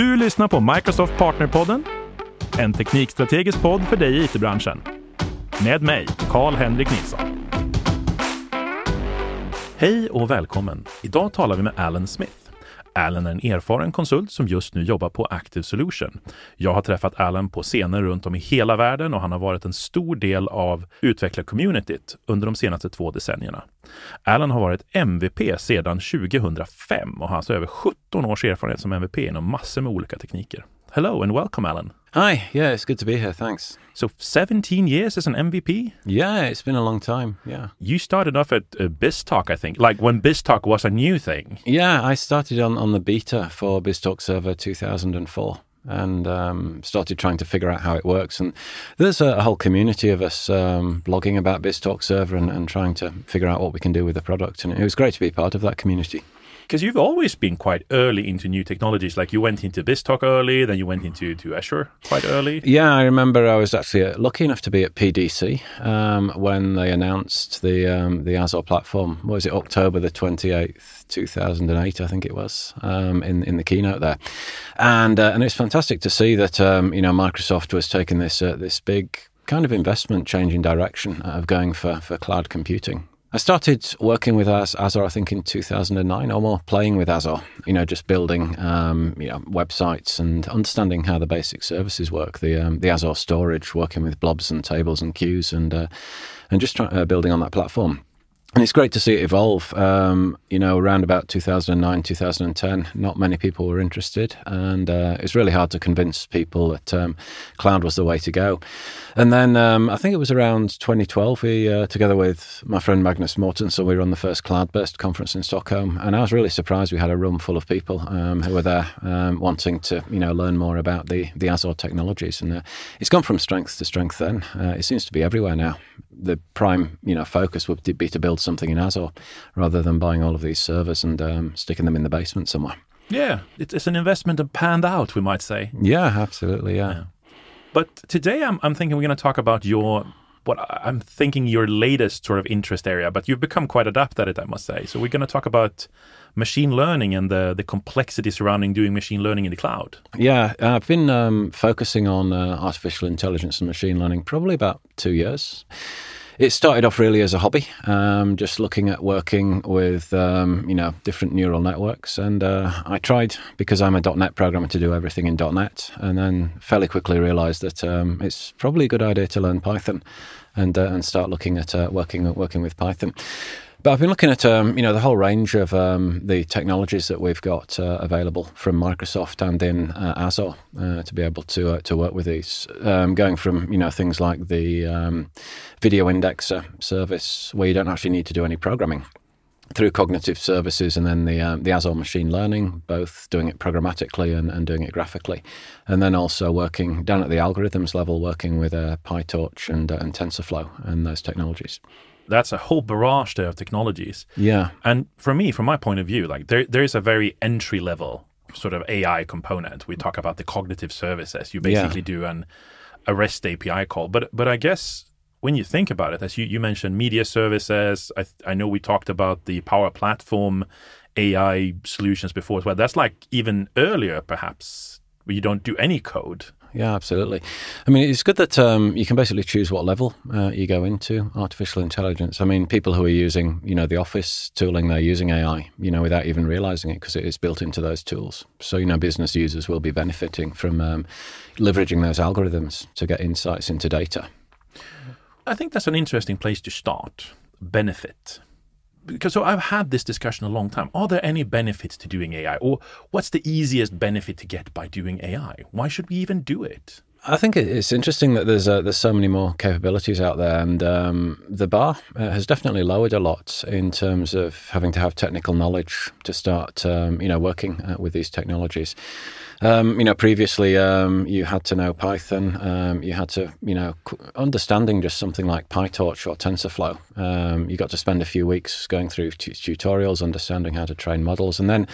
Du lyssnar på Microsoft Partnerpodden, en teknikstrategisk podd för dig i it-branschen. Med mig, Karl-Henrik Nilsson. Hej och välkommen! Idag talar vi med Alan Smith. Allen är en erfaren konsult som just nu jobbar på Active Solution. Jag har träffat Allen på scener runt om i hela världen och han har varit en stor del av utvecklarcommunityt under de senaste två decennierna. Allen har varit MVP sedan 2005 och har alltså över 17 års erfarenhet som MVP inom massor med olika tekniker. Hello and welcome Alan. Hi, yeah, it's good to be here. Thanks. So 17 years as an MVP? Yeah, it's been a long time. Yeah. You started off at uh, BizTalk, I think, like when BizTalk was a new thing. Yeah, I started on, on the beta for BizTalk Server 2004 and um, started trying to figure out how it works. And there's a, a whole community of us um, blogging about BizTalk Server and, and trying to figure out what we can do with the product. And it was great to be part of that community because you've always been quite early into new technologies. Like you went into BizTalk early, then you went into to Azure quite early. Yeah, I remember I was actually uh, lucky enough to be at PDC um, when they announced the um, the Azure platform. What was it October the twenty eighth, two thousand and eight? I think it was um, in in the keynote there, and uh, and it's fantastic to see that um, you know Microsoft was taking this uh, this big kind of investment changing direction of going for for cloud computing. I started working with Azure, I think, in 2009 or more, playing with Azure, you know, just building, um, you know, websites and understanding how the basic services work, the um, the Azure storage, working with blobs and tables and queues and, uh, and just try, uh, building on that platform and it's great to see it evolve. Um, you know, around about 2009, 2010, not many people were interested, and uh, it's really hard to convince people that um, cloud was the way to go. And then um, I think it was around 2012, we, uh, together with my friend Magnus Mårtensson, we run the first Cloudburst conference in Stockholm, and I was really surprised. We had a room full of people um, who were there um, wanting to, you know, learn more about the the Azure technologies, and uh, it's gone from strength to strength. Then uh, it seems to be everywhere now. The prime, you know, focus would be to build something in Azure rather than buying all of these servers and um, sticking them in the basement somewhere. Yeah, it's an investment that panned out, we might say. Yeah, absolutely. Yeah. yeah. But today I'm, I'm thinking we're going to talk about your what I'm thinking your latest sort of interest area, but you've become quite adept at it, I must say. So we're going to talk about machine learning and the the complexity surrounding doing machine learning in the cloud. Yeah, I've been um, focusing on uh, artificial intelligence and machine learning probably about two years it started off really as a hobby, um, just looking at working with um, you know different neural networks, and uh, I tried because I'm a .NET programmer to do everything in .NET, and then fairly quickly realised that um, it's probably a good idea to learn Python, and uh, and start looking at uh, working working with Python. But I've been looking at um, you know the whole range of um, the technologies that we've got uh, available from Microsoft and in uh, Azure uh, to be able to uh, to work with these. Um, going from you know things like the um, video indexer service where you don't actually need to do any programming through cognitive services and then the um, the Azure machine learning, both doing it programmatically and, and doing it graphically, and then also working down at the algorithms level, working with uh, PyTorch and, uh, and TensorFlow and those technologies that's a whole barrage there of technologies. Yeah. And for me, from my point of view, like there there's a very entry level sort of AI component. We talk about the cognitive services. You basically yeah. do an a REST API call. But but I guess when you think about it, as you, you mentioned media services, I, I know we talked about the Power Platform AI solutions before as well. That's like even earlier, perhaps, where you don't do any code yeah, absolutely. I mean, it's good that um, you can basically choose what level uh, you go into artificial intelligence. I mean, people who are using, you know, the Office tooling, they're using AI, you know, without even realizing it because it is built into those tools. So, you know, business users will be benefiting from um, leveraging those algorithms to get insights into data. I think that's an interesting place to start. Benefit because so I've had this discussion a long time. Are there any benefits to doing AI, or what's the easiest benefit to get by doing AI? Why should we even do it? I think it's interesting that there's uh, there's so many more capabilities out there, and um, the bar uh, has definitely lowered a lot in terms of having to have technical knowledge to start, um, you know, working uh, with these technologies. Um, you know, previously um, you had to know Python. Um, you had to, you know, understanding just something like PyTorch or TensorFlow. Um, you got to spend a few weeks going through t- tutorials, understanding how to train models, and then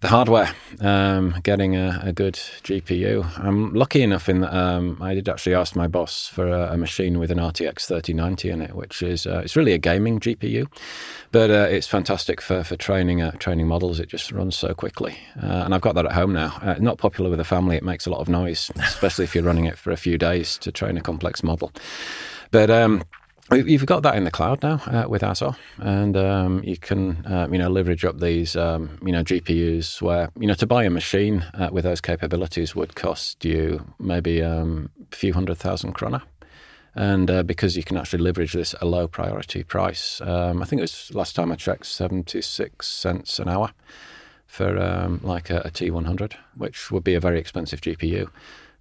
the hardware, um, getting a, a, good GPU. I'm lucky enough in that um, I did actually ask my boss for a, a, machine with an RTX 3090 in it, which is uh, it's really a gaming GPU, but uh, it's fantastic for for training uh, training models. It just runs so quickly, uh, and I've got that at home now. Uh, not popular with the family. It makes a lot of noise, especially if you're running it for a few days to train a complex model. But um, You've got that in the cloud now uh, with Azure, and um, you can uh, you know leverage up these um, you know GPUs where you know to buy a machine uh, with those capabilities would cost you maybe um, a few hundred thousand krona, and uh, because you can actually leverage this at a low priority price, um, I think it was last time I checked seventy six cents an hour for um, like a a V100, which would be a very expensive GPU,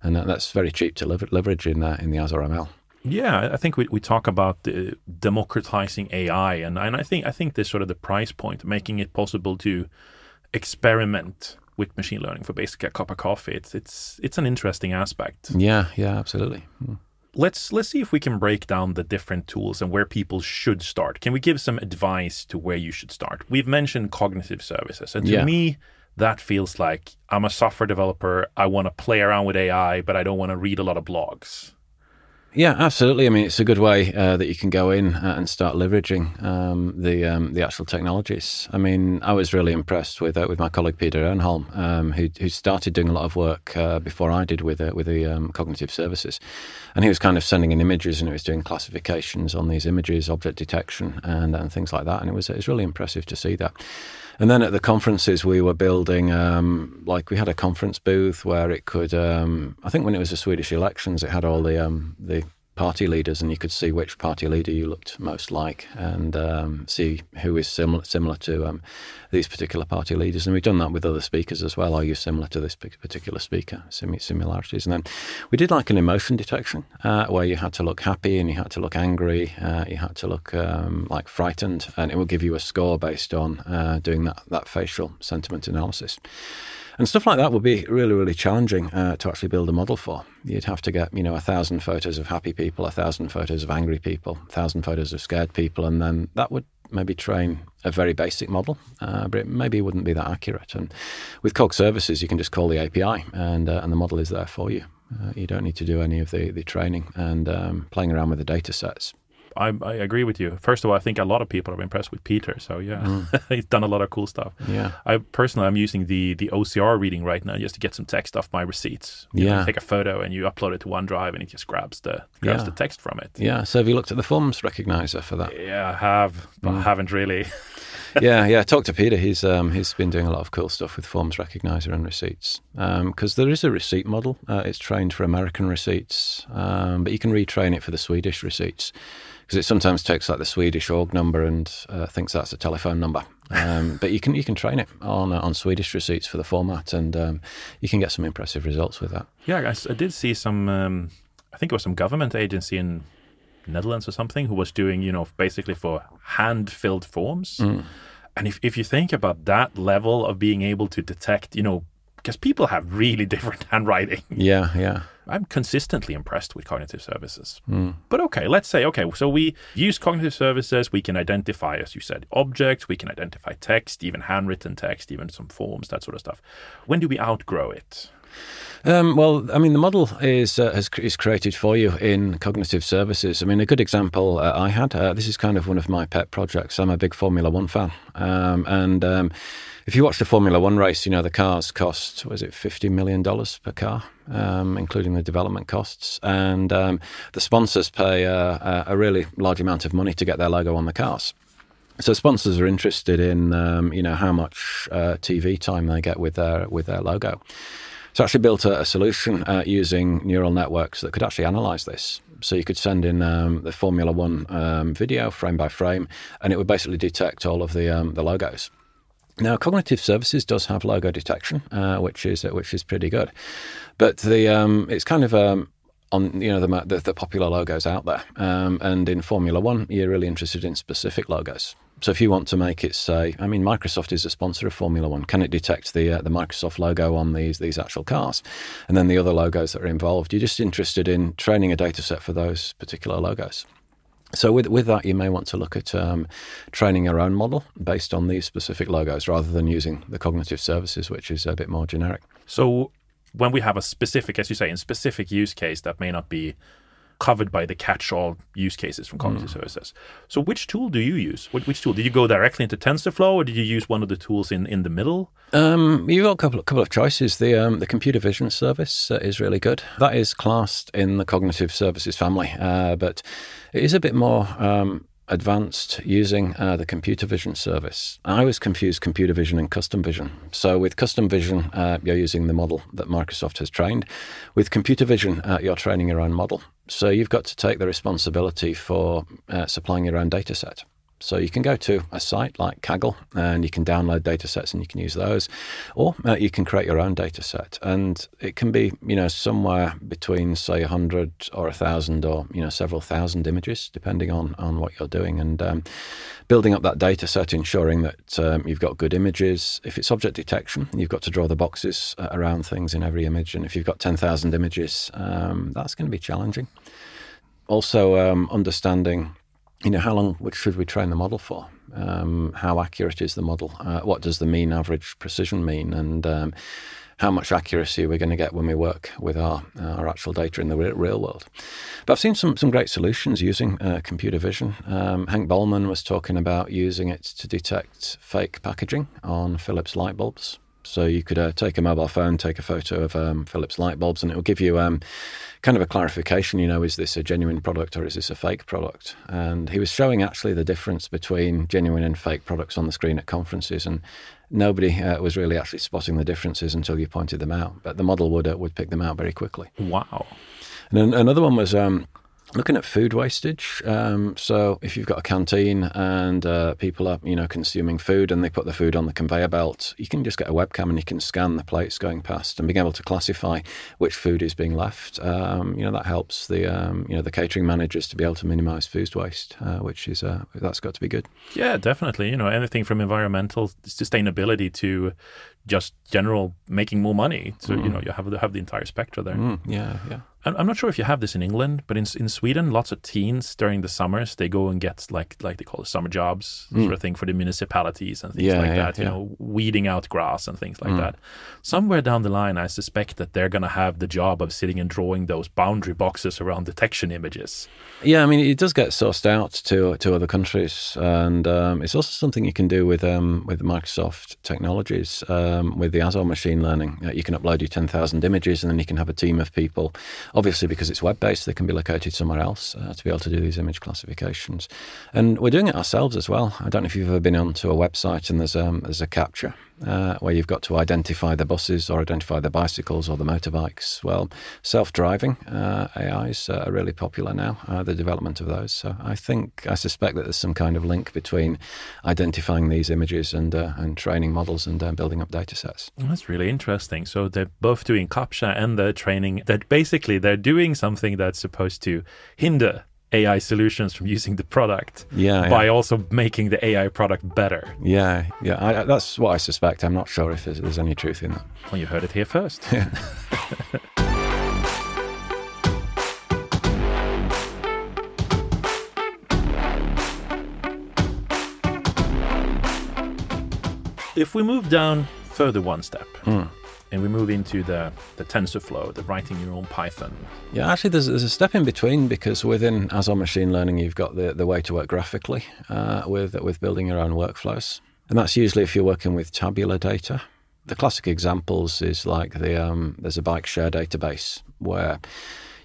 and that's very cheap to leverage in the, in the Azure ML. Yeah, I think we, we talk about the democratizing AI, and, and I think I think this sort of the price point, making it possible to experiment with machine learning for basically a cup of coffee. It's it's it's an interesting aspect. Yeah, yeah, absolutely. Mm. Let's let's see if we can break down the different tools and where people should start. Can we give some advice to where you should start? We've mentioned cognitive services, and to yeah. me, that feels like I'm a software developer. I want to play around with AI, but I don't want to read a lot of blogs. Yeah, absolutely. I mean, it's a good way uh, that you can go in uh, and start leveraging um, the um, the actual technologies. I mean, I was really impressed with uh, with my colleague Peter Örneholm, um, who who started doing a lot of work uh, before I did with uh, with the um, cognitive services, and he was kind of sending in images and he was doing classifications on these images, object detection, and and things like that. And it was it was really impressive to see that. And then at the conferences, we were building, um, like we had a conference booth where it could, um, I think when it was the Swedish elections, it had all the um, the party leaders, and you could see which party leader you looked most like, and um, see who is similar similar to um, these particular party leaders. And we've done that with other speakers as well. Are you similar to this particular speaker? similarities, and then we did like an emotion detection uh, where you had to look happy and you had to look angry, uh, you had to look um, like frightened, and it will give you a score based on uh, doing that that facial sentiment analysis. And stuff like that would be really, really challenging uh, to actually build a model for. You'd have to get, you know, a thousand photos of happy people, a thousand photos of angry people, a thousand photos of scared people, and then that would maybe train a very basic model, uh, but it maybe wouldn't be that accurate. And with Cog Services, you can just call the API, and uh, and the model is there for you. Uh, you don't need to do any of the the training and um, playing around with the data sets. I, I, agree with you. First of all, I think a lot of people are impressed with Peter. So yeah, mm. he's done a lot of cool stuff. Yeah. I personally, I'm using the the OCR reading right now just to get some text off my receipts. You yeah. Know, take a photo and you upload it to OneDrive, and it just grabs the grabs yeah. the text from it. Yeah. So have you looked at the forms recognizer for that? Yeah, I have, but mm. I haven't really. yeah, yeah. Talk to Peter. He's um, he's been doing a lot of cool stuff with forms recognizer and receipts. Because um, there is a receipt model. Uh, it's trained for American receipts, um, but you can retrain it for the Swedish receipts because it sometimes takes like the Swedish org number and uh, thinks that's a telephone number. Um, but you can you can train it on uh, on Swedish receipts for the format, and um, you can get some impressive results with that. Yeah, I, I did see some. Um, I think it was some government agency in Netherlands or something who was doing you know basically for hand filled forms. Mm. And if, if you think about that level of being able to detect, you know, because people have really different handwriting. Yeah, yeah. I'm consistently impressed with cognitive services. Mm. But okay, let's say, okay, so we use cognitive services. We can identify, as you said, objects. We can identify text, even handwritten text, even some forms, that sort of stuff. When do we outgrow it? Um, well, I mean, the model is uh, has, is created for you in cognitive services. I mean, a good example uh, I had. Uh, this is kind of one of my pet projects. I'm a big Formula One fan, um, and um, if you watch the Formula One race, you know the cars cost was it fifty million dollars per car, um, including the development costs, and um, the sponsors pay a, a, really large amount of money to get their logo on the cars. So sponsors are interested in um, you know how much uh, TV time they get with their with their logo. So I actually built a, a solution uh, using neural networks that could actually analyze this. So you could send in um, the Formula One um, video frame by frame, and it would basically detect all of the um, the logos. Now, cognitive services does have logo detection, uh, which is uh, which is pretty good, but the um, it's kind of um, on you know the, the, the popular logos out there, um, and in Formula One, you're really interested in specific logos. So if you want to make it say, I mean, Microsoft is a sponsor of Formula One. Can it detect the uh, the Microsoft logo on these these actual cars, and then the other logos that are involved? You're just interested in training a data set for those particular logos. So with with that, you may want to look at um, training your own model based on these specific logos, rather than using the cognitive services, which is a bit more generic. So when we have a specific, as you say, in specific use case that may not be covered by the catch-all use cases from cognitive mm. services. So which tool do you use? Which, tool? Did you go directly into TensorFlow or did you use one of the tools in, in the middle? Um, you've got a couple, couple of choices. The, um, the computer vision service uh, is really good. That is classed in the cognitive services family, uh, but it is a bit more um, advanced using uh, the computer vision service. I always confuse computer vision and custom vision. So with custom vision, uh, you're using the model that Microsoft has trained. With computer vision, uh, you're training your own model. So you've got to take the responsibility for uh, supplying your own data set. So you can go to a site like Kaggle and you can download data sets and you can use those, or uh, you can create your own data set. And it can be, you know, somewhere between say a hundred or a thousand or you know several thousand images, depending on on what you're doing. And um, building up that data set, ensuring that um, you've got good images. If it's object detection, you've got to draw the boxes uh, around things in every image. And if you've got ten thousand images, um, that's going to be challenging. Also, um, understanding you know, how long should we train the model for? Um, how accurate is the model? Uh, what does the mean average precision mean? And um, how much accuracy are we going to get when we work with our our actual data in the real world? But I've seen some some great solutions using uh, computer vision. Um, Henk Boelman was talking about using it to detect fake packaging on Philips light bulbs. So you could uh, take a mobile phone, take a photo of um, Philips light bulbs, and it will give you um, kind of a clarification. You know, is this a genuine product or is this a fake product? And he was showing actually the difference between genuine and fake products on the screen at conferences, and nobody uh, was really actually spotting the differences until you pointed them out. But the model would uh, would pick them out very quickly. Wow. And another one was um, looking at food wastage. Um, so if you've got a canteen and uh, people are, you know, consuming food and they put the food on the conveyor belt, you can just get a webcam and you can scan the plates going past and being able to classify which food is being left. Um, you know, that helps the, um, you know, the catering managers to be able to minimise food waste, uh, which is, uh, that's got to be good. Yeah, definitely. You know, anything from environmental sustainability to just general making more money. So, mm. you know, you have, have the entire spectrum there. Mm, yeah, yeah. I'm not sure if you have this in England, but in in Sweden, lots of teens during the summers they go and get like like they call it summer jobs mm. sort of thing for the municipalities and things yeah, like yeah, that. You know, weeding out grass and things like mm. that. Somewhere down the line, I suspect that they're going to have the job of sitting and drawing those boundary boxes around detection images. Yeah, I mean, it does get sourced out to to other countries, and um, it's also something you can do with um, with Microsoft technologies um, with the Azure machine learning. Uh, you can upload your ten thousand images, and then you can have a team of people Obviously, because it's web based, they can be located somewhere else uh, to be able to do these image classifications. And we're doing it ourselves as well. I don't know if you've ever been onto a website and there's, um, there's a CAPTCHA uh, where you've got to identify the buses or identify the bicycles or the motorbikes. Well, self driving uh, AIs are really popular now, uh, the development of those. So I think, I suspect that there's some kind of link between identifying these images and, uh, and training models and uh, building up data sets. That's really interesting. So they're both doing CAPTCHA and they're training, that basically they're doing something that's supposed to hinder AI solutions from using the product yeah, by also making the AI product better. Yeah, yeah, I, that's what I suspect. I'm not sure if there's, there's any truth in that. Well, you heard it here first. Yeah. if we move down further one step, mm and we move into the, the TensorFlow, the writing your own Python. Yeah, actually, there's, there's a step in between because within Azure Machine Learning, you've got the, the way to work graphically uh, with, with building your own workflows. And that's usually if you're working with tabular data. The classic examples is like the um, there's a bike share database where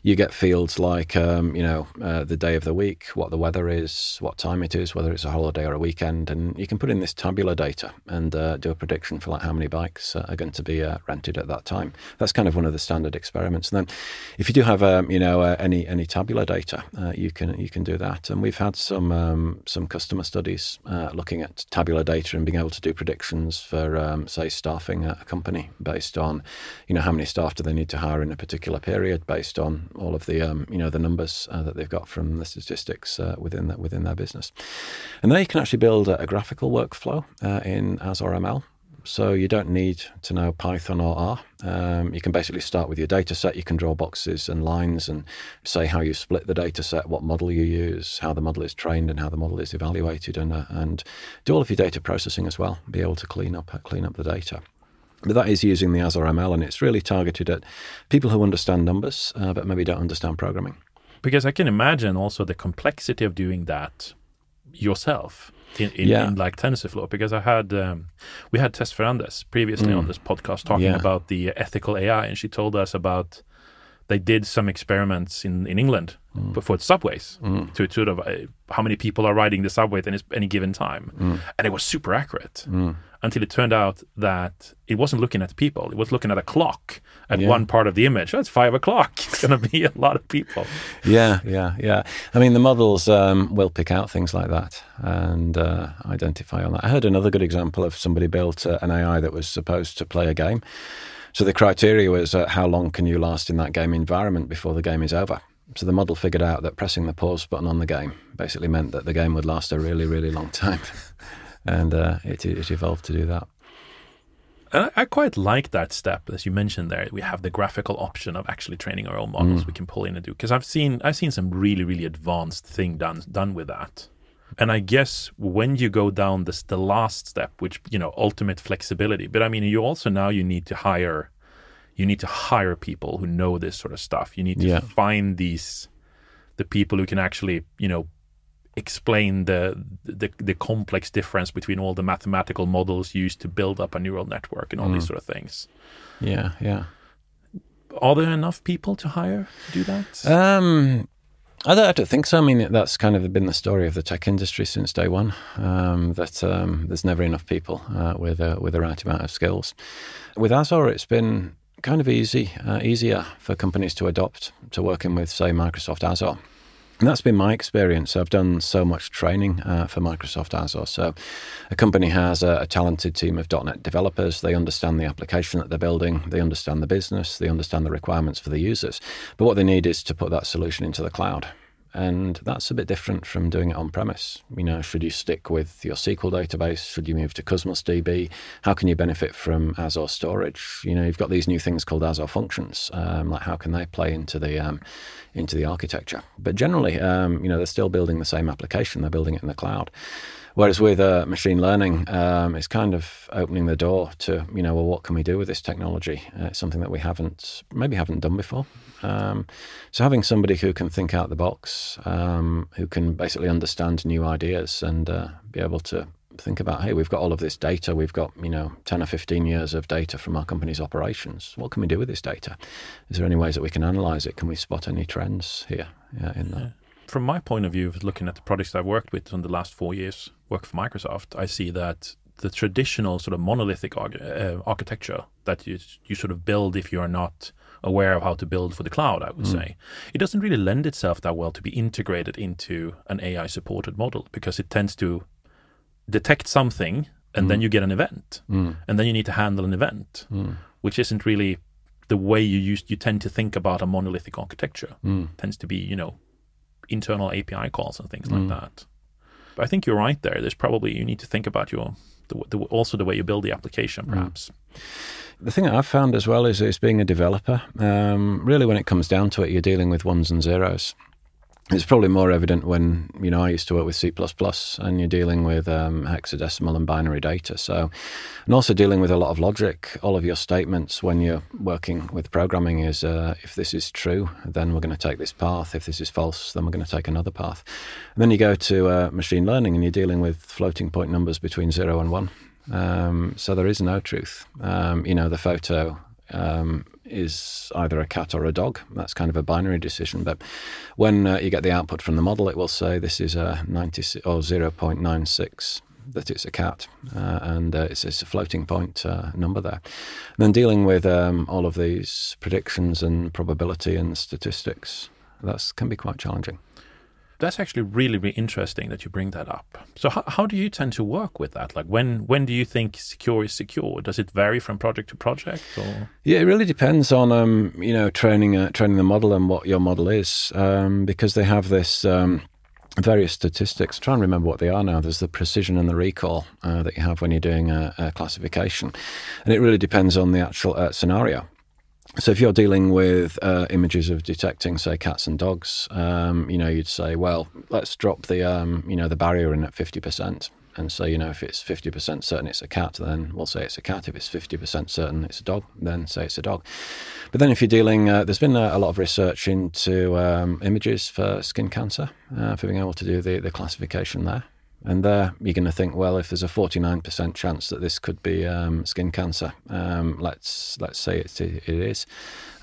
you get fields like, um, you know, uh, the day of the week, what the weather is, what time it is, whether it's a holiday or a weekend, and you can put in this tabular data and uh, do a prediction for like how many bikes uh, are going to be uh, rented at that time. That's kind of one of the standard experiments. And then, if you do have, um, you know, uh, any any tabular data, uh, you can you can do that. And we've had some um, some customer studies looking at tabular data and being able to do predictions for, um, say, staffing a company based on, you know, how many staff do they need to hire in a particular period, based on all of the um, you know the numbers uh, that they've got from the statistics uh, within that within their business, and then you can actually build a, a graphical workflow uh, in Azure ML. So you don't need to know Python or R. Um, you can basically start with your data set. You can draw boxes and lines and say how you split the data set, what model you use, how the model is trained, and how the model is evaluated, and uh, and do all of your data processing as well. Be able to clean up clean up the data. But that is using the Azure ML, and it's really targeted at people who understand numbers, uh, but maybe don't understand programming. Because I can imagine also the complexity of doing that yourself in, in, Yeah. in like TensorFlow. Because I had um, we had Tess Ferrandez previously on this podcast talking Yeah. about the ethical AI, and she told us about they did some experiments in, in England but for subways to sort of uh, how many people are riding the subway at any, any given time, and it was super accurate until it turned out that it wasn't looking at the people; it was looking at a clock at Yeah. one part of the image. Oh, it's five o'clock. It's going to be a lot of people. Yeah, yeah, yeah. I mean, the models um, will pick out things like that and uh, identify on that. I heard another good example of somebody built uh, an AI that was supposed to play a game. So the criteria was uh, how long can you last in that game environment before the game is over. So the model figured out that pressing the pause button on the game basically meant that the game would last a really, really long time, and uh, it, it evolved to do that. And I, quite like that step, as you mentioned there. We have the graphical option of actually training our own models we can pull in and do. Because I've seen I've seen some really really advanced thing done done with that. And I guess when you go down this the last step, which you know ultimate flexibility, but I mean you also now you need to hire you need to hire people who know this sort of stuff. You need to Yeah. find these the people who can actually you know explain the, the the complex difference between all the mathematical models used to build up a neural network and all these sort of things. Yeah, yeah. Are there enough people to hire to do that? Um, I don't, I don't think so. I mean, that's kind of been the story of the tech industry since day one. Um, that um, there's never enough people uh, with a, with the right amount of skills. With Azure, it's been kind of easy, uh, easier for companies to adopt to working with, say, Microsoft Azure. And that's been my experience. I've done so much training uh, for Microsoft Azure. So, a company has a, a talented team of .NET developers. They understand the application that they're building. They understand the business. They understand the requirements for the users. But what they need is to put that solution into the cloud. And that's a bit different from doing it on premise. You know, should you stick with your SQL database? Should you move to Cosmos DB? How can you benefit from Azure storage? You know, you've got these new things called Azure functions. Um, like how can they play into the um, into the architecture? But generally, um, you know, they're still building the same application. They're building it in the cloud. Whereas with uh, machine learning, um, it's kind of opening the door to, you know, well, what can we do with this technology? Uh, it's something that we haven't, maybe haven't done before. Um, so having somebody who can think out the box, um, who can basically understand new ideas and uh, be able to think about, hey, we've got all of this data. We've got, you know, 10 or 15 years of data from our company's operations. What can we do with this data? Is there any ways that we can analyze it? Can we spot any trends here yeah, in that? From my point of view, of looking at the projects I've worked with in the last four years, work for Microsoft, I see that the traditional sort of monolithic arch- uh, architecture that you you sort of build if you are not aware of how to build for the cloud, I would hmm. say, it doesn't really lend itself that well to be integrated into an AI supported model because it tends to detect something and then hmm. you get an event hmm. and then you need to handle an event, which isn't really the way you used you tend to think about a monolithic architecture. tends to be, you know, internal API calls and things like that. But I think you're right there. There's probably you need to think about your the, the, also the way you build the application, perhaps. The thing that I've found as well is, is being a developer. Um, really, when it comes down to it, you're dealing with ones and zeros. It's probably more evident when you know I used to work with C and you're dealing with um, hexadecimal and binary data. So, and also dealing with a lot of logic. All of your statements when you're working with programming is uh, if this is true, then we're going to take this path. If this is false, then we're going to take another path. And then you go to uh, machine learning and you're dealing with floating point numbers between zero and one. Um, so there is no truth. Um, you know, the photo um, is either a cat or a dog. That's kind of a binary decision. But when uh, you get the output from the model, it will say this is a 90 or 0.96 that it's a cat, uh, and uh, it's, it's, a floating point uh, number there. And then dealing with um, all of these predictions and probability and statistics, that can be quite challenging. That's actually really, really interesting that you bring that up. So, how, how do you tend to work with that? Like, when when do you think secure is secure? Does it vary from project to project? Or? Yeah, it really depends on um, you know training uh, training the model and what your model is, um, because they have this. Um, various statistics. Try and remember what they are now. There's the precision and the recall uh, that you have when you're doing a, a classification, and it really depends on the actual uh, scenario. So if you're dealing with uh, images of detecting, say, cats and dogs, um, you know, you'd say, well, let's drop the, um, you know, the barrier in at fifty percent. And so, you know, if it's 50% certain it's a cat, then we'll say it's a cat. If it's 50% certain it's a dog, then say it's a dog. But then if you're dealing, uh, there's been a, a, lot of research into um, images for skin cancer, uh, for being able to do the, the classification there. And there you're going to think, well, if there's a 49% chance that this could be um, skin cancer, um, let's let's say it, it is,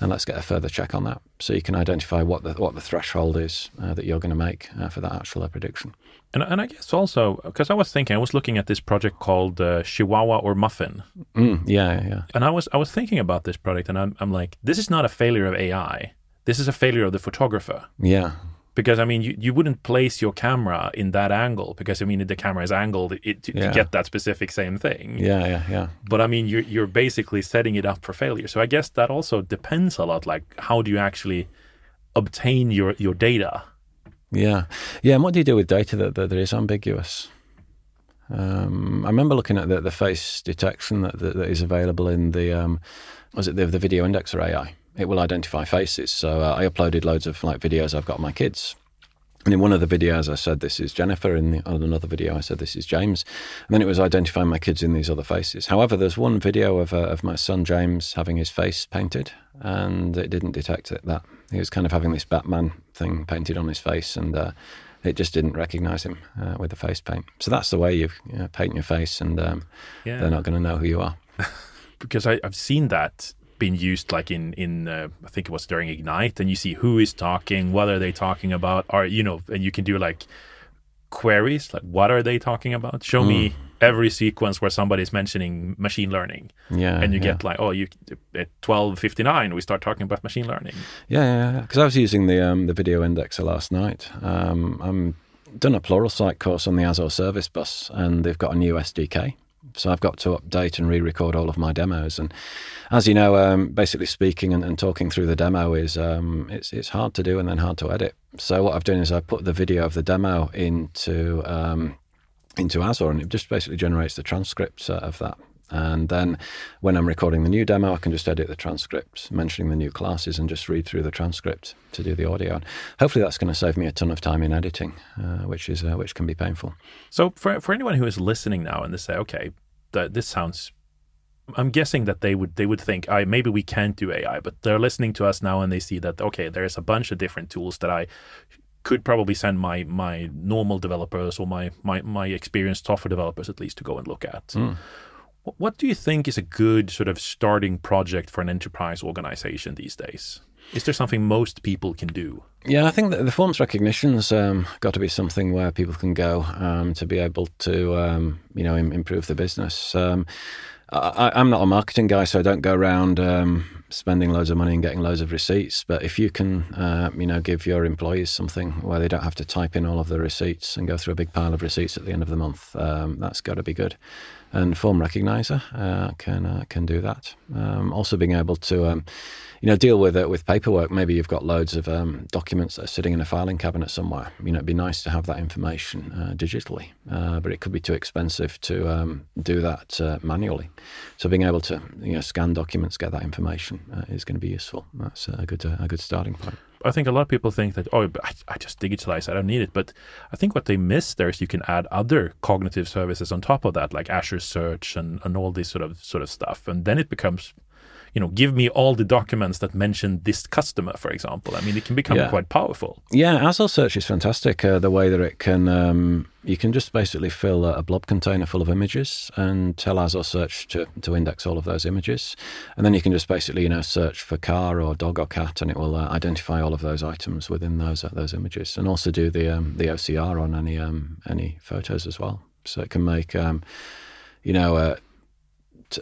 and let's get a further check on that, so you can identify what the what the threshold is uh, that you're going to make uh, for that actual prediction. And, and I guess also because I was thinking, I was looking at this project called uh, Chihuahua or Muffin. Mm, yeah, yeah. And I was I was thinking about this project, and I'm I'm like, this is not a failure of AI. This is a failure of the photographer. Yeah because I mean you, you wouldn't place your camera in that angle because I mean the camera is angled it, to, yeah. to, get that specific same thing. Yeah, yeah, yeah. But I mean you're you're basically setting it up for failure. So I guess that also depends a lot. Like how do you actually obtain your your data? Yeah, yeah. And what do you do with data that, that, that is ambiguous? Um, I remember looking at the, the face detection that, that, that is available in the um, was it the, the video indexer AI it will identify faces. So uh, I uploaded loads of like videos I've got of my kids. And in one of the videos, I said this is Jennifer. In the, on another video, I said this is James. And then it was identifying my kids in these other faces. However, there's one video of, uh, of my son James having his face painted, and it didn't detect it. That he was kind of having this Batman thing painted on his face, and uh, it just didn't recognise him uh, with the face paint. So that's the way you, you know, paint your face, and um, yeah. they're not going to know who you are. because I, I've seen that been used like in in uh, I think it was during Ignite, and you see who is talking, what are they talking about, or you know, and you can do like queries like what are they talking about? Show mm. me every sequence where somebody's mentioning machine learning. Yeah, and you yeah. get like oh you at twelve fifty nine we start talking about machine learning. Yeah, yeah, because I was using the um, the video indexer last night. Um, I'm done a Plural Pluralsight course on the Azure Service Bus, and they've got a new SDK. So I've got to update and re-record all of my demos, and as you know, um, basically speaking and, and, talking through the demo is um, it's it's hard to do and then hard to edit. So what I've done is I put the video of the demo into um, into Azure, and it just basically generates the transcript uh, of that. And then when I'm recording the new demo, I can just edit the transcript, mentioning the new classes, and just read through the transcript to do the audio. And hopefully, that's going to save me a ton of time in editing, uh, which is uh, which can be painful. So, for for anyone who is listening now and they say, "Okay, that this sounds I'm guessing that they would they would think, I maybe we can't do AI, but they're listening to us now and they see that okay, there's a bunch of different tools that I could probably send my my normal developers or my my my experienced software developers at least to go and look at. Mm. What do you think is a good sort of starting project for an enterprise organization these days? Is there something most people can do? Yeah, I think the forms recognition's um, got to be something where people can go um, to be able to, um, you know, Im- improve the business. Um, I, am not a marketing guy, so I don't go around um, spending loads of money and getting loads of receipts. But if you can, uh, you know, give your employees something where they don't have to type in all of the receipts and go through a big pile of receipts at the end of the month, um, that's got to be good. And Form Recognizer uh, can uh, can do that. Um, also, being able to um, you know, deal with it with paperwork. Maybe you've got loads of um, documents that are sitting in a filing cabinet somewhere. You know, it'd be nice to have that information uh, digitally, uh, but it could be too expensive to um, do that uh, manually. So being able to you know scan documents, get that information uh, is going to be useful. That's a good uh, a good starting point. I think a lot of people think that oh, I, I, just digitalize, I don't need it. But I think what they miss there is you can add other cognitive services on top of that, like Azure Search and, and all this sort of sort of stuff, and then it becomes you know, give me all the documents that mention this customer, for example. I mean, it can become yeah. quite powerful. Yeah, Azure Search is fantastic. Uh, the way that it can, um, you can just basically fill a, blob container full of images and tell Azure Search to, to index all of those images. And then you can just basically, you know, search for car or dog or cat, and it will uh, identify all of those items within those uh, those images, and also do the um, the OCR on any um, any photos as well. So it can make, um, you know, uh,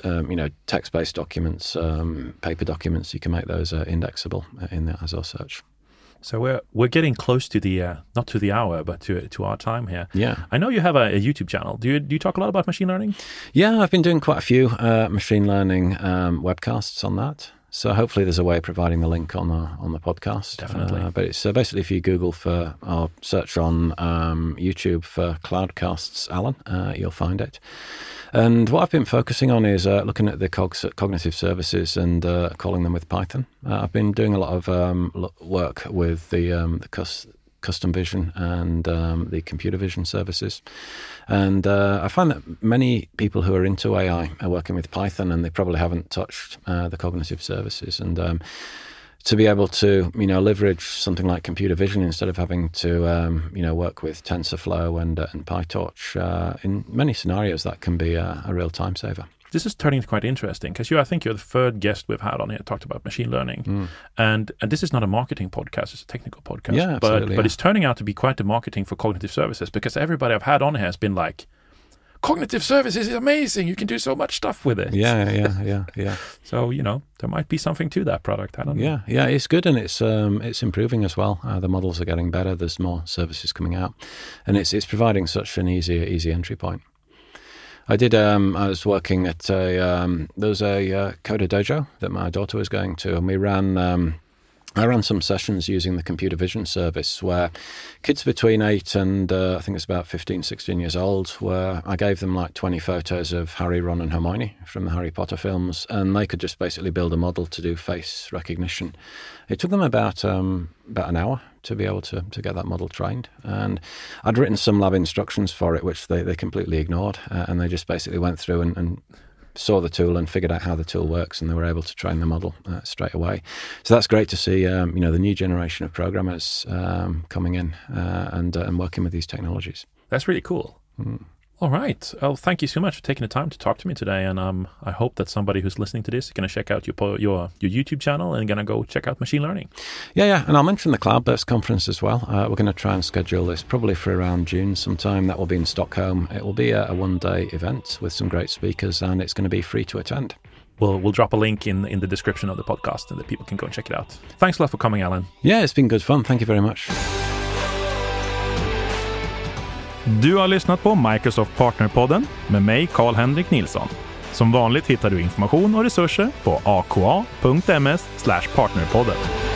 um, you know, text-based documents, um, paper documents. You can make those uh, indexable in the Azure search. So we're we're getting close to the uh, not to the hour, but to to our time here. Yeah, I know you have a, a, YouTube channel. Do you do you talk a lot about machine learning? Yeah, I've been doing quite a few uh, machine learning um, webcasts on that. So hopefully there's a way of providing the link on the on the podcast. Definitely. Uh, but it's uh, basically if you Google for or search on um, YouTube for Cloudcasts Alan, uh, you'll find it. And what I've been focusing on is uh, looking at the cog- cognitive services and uh, calling them with Python. Uh, I've been doing a lot of um, work with the um, the cus- custom vision and um, the computer vision services. And uh, I find that many people who are into AI are working with Python and they probably haven't touched uh, the cognitive services. And um, to be able to, you know, leverage something like computer vision instead of having to, um, you know, work with TensorFlow and, uh, and PyTorch, uh, in many scenarios that can be a, a real time saver this is turning quite interesting because you, I think you're the third guest we've had on here talked about machine learning, mm. and and this is not a marketing podcast; it's a technical podcast. Yeah, but but yeah. it's turning out to be quite the marketing for cognitive services because everybody I've had on here has been like, cognitive services is amazing. You can do so much stuff with it. Yeah, yeah, yeah, yeah. so you know there might be something to that product. I don't know. Yeah, yeah, it's good and it's um, it's improving as well. Uh, the models are getting better. There's more services coming out, and it's it's providing such an easy easy entry point. I did. Um, I was working at a. Um, there was a uh, Coder Dojo that my daughter was going to, and we ran. Um, I ran some sessions using the computer vision service where kids between 8 and uh, I think it's about 15, 16 years old, where I gave them like 20 photos of Harry, Ron, and Hermione from the Harry Potter films, and they could just basically build a model to do face recognition. It took them about um, about an hour to be able to, to get that model trained. And I'd written some lab instructions for it, which they, they completely ignored. Uh, and they just basically went through and, and, saw the tool and figured out how the tool works, and they were able to train the model uh, straight away. So that's great to see. Um, you know, the new generation of programmers um, coming in uh, and uh, and working with these technologies. That's really cool. Mm. All right. Well, thank you so much for taking the time to talk to me today, and um, I hope that somebody who's listening to this is going to check out your your your YouTube channel and going to go check out machine learning. Yeah, yeah, and I'll mention the Cloudburst conference as well. Uh, we're going to try and schedule this probably for around June sometime. That will be in Stockholm. It will be a, a one day event with some great speakers, and it's going to be free to attend. We'll, we'll drop a link in, in the description of the podcast and that people can go and check it out. Thanks a lot for coming, Alan. Yeah, it's been good fun. Thank you very much. Du har lyssnat på Microsoft Partnerpodden med mig, Karl-Henrik Nilsson. Som vanligt hittar du information och resurser på aka.ms partnerpodden.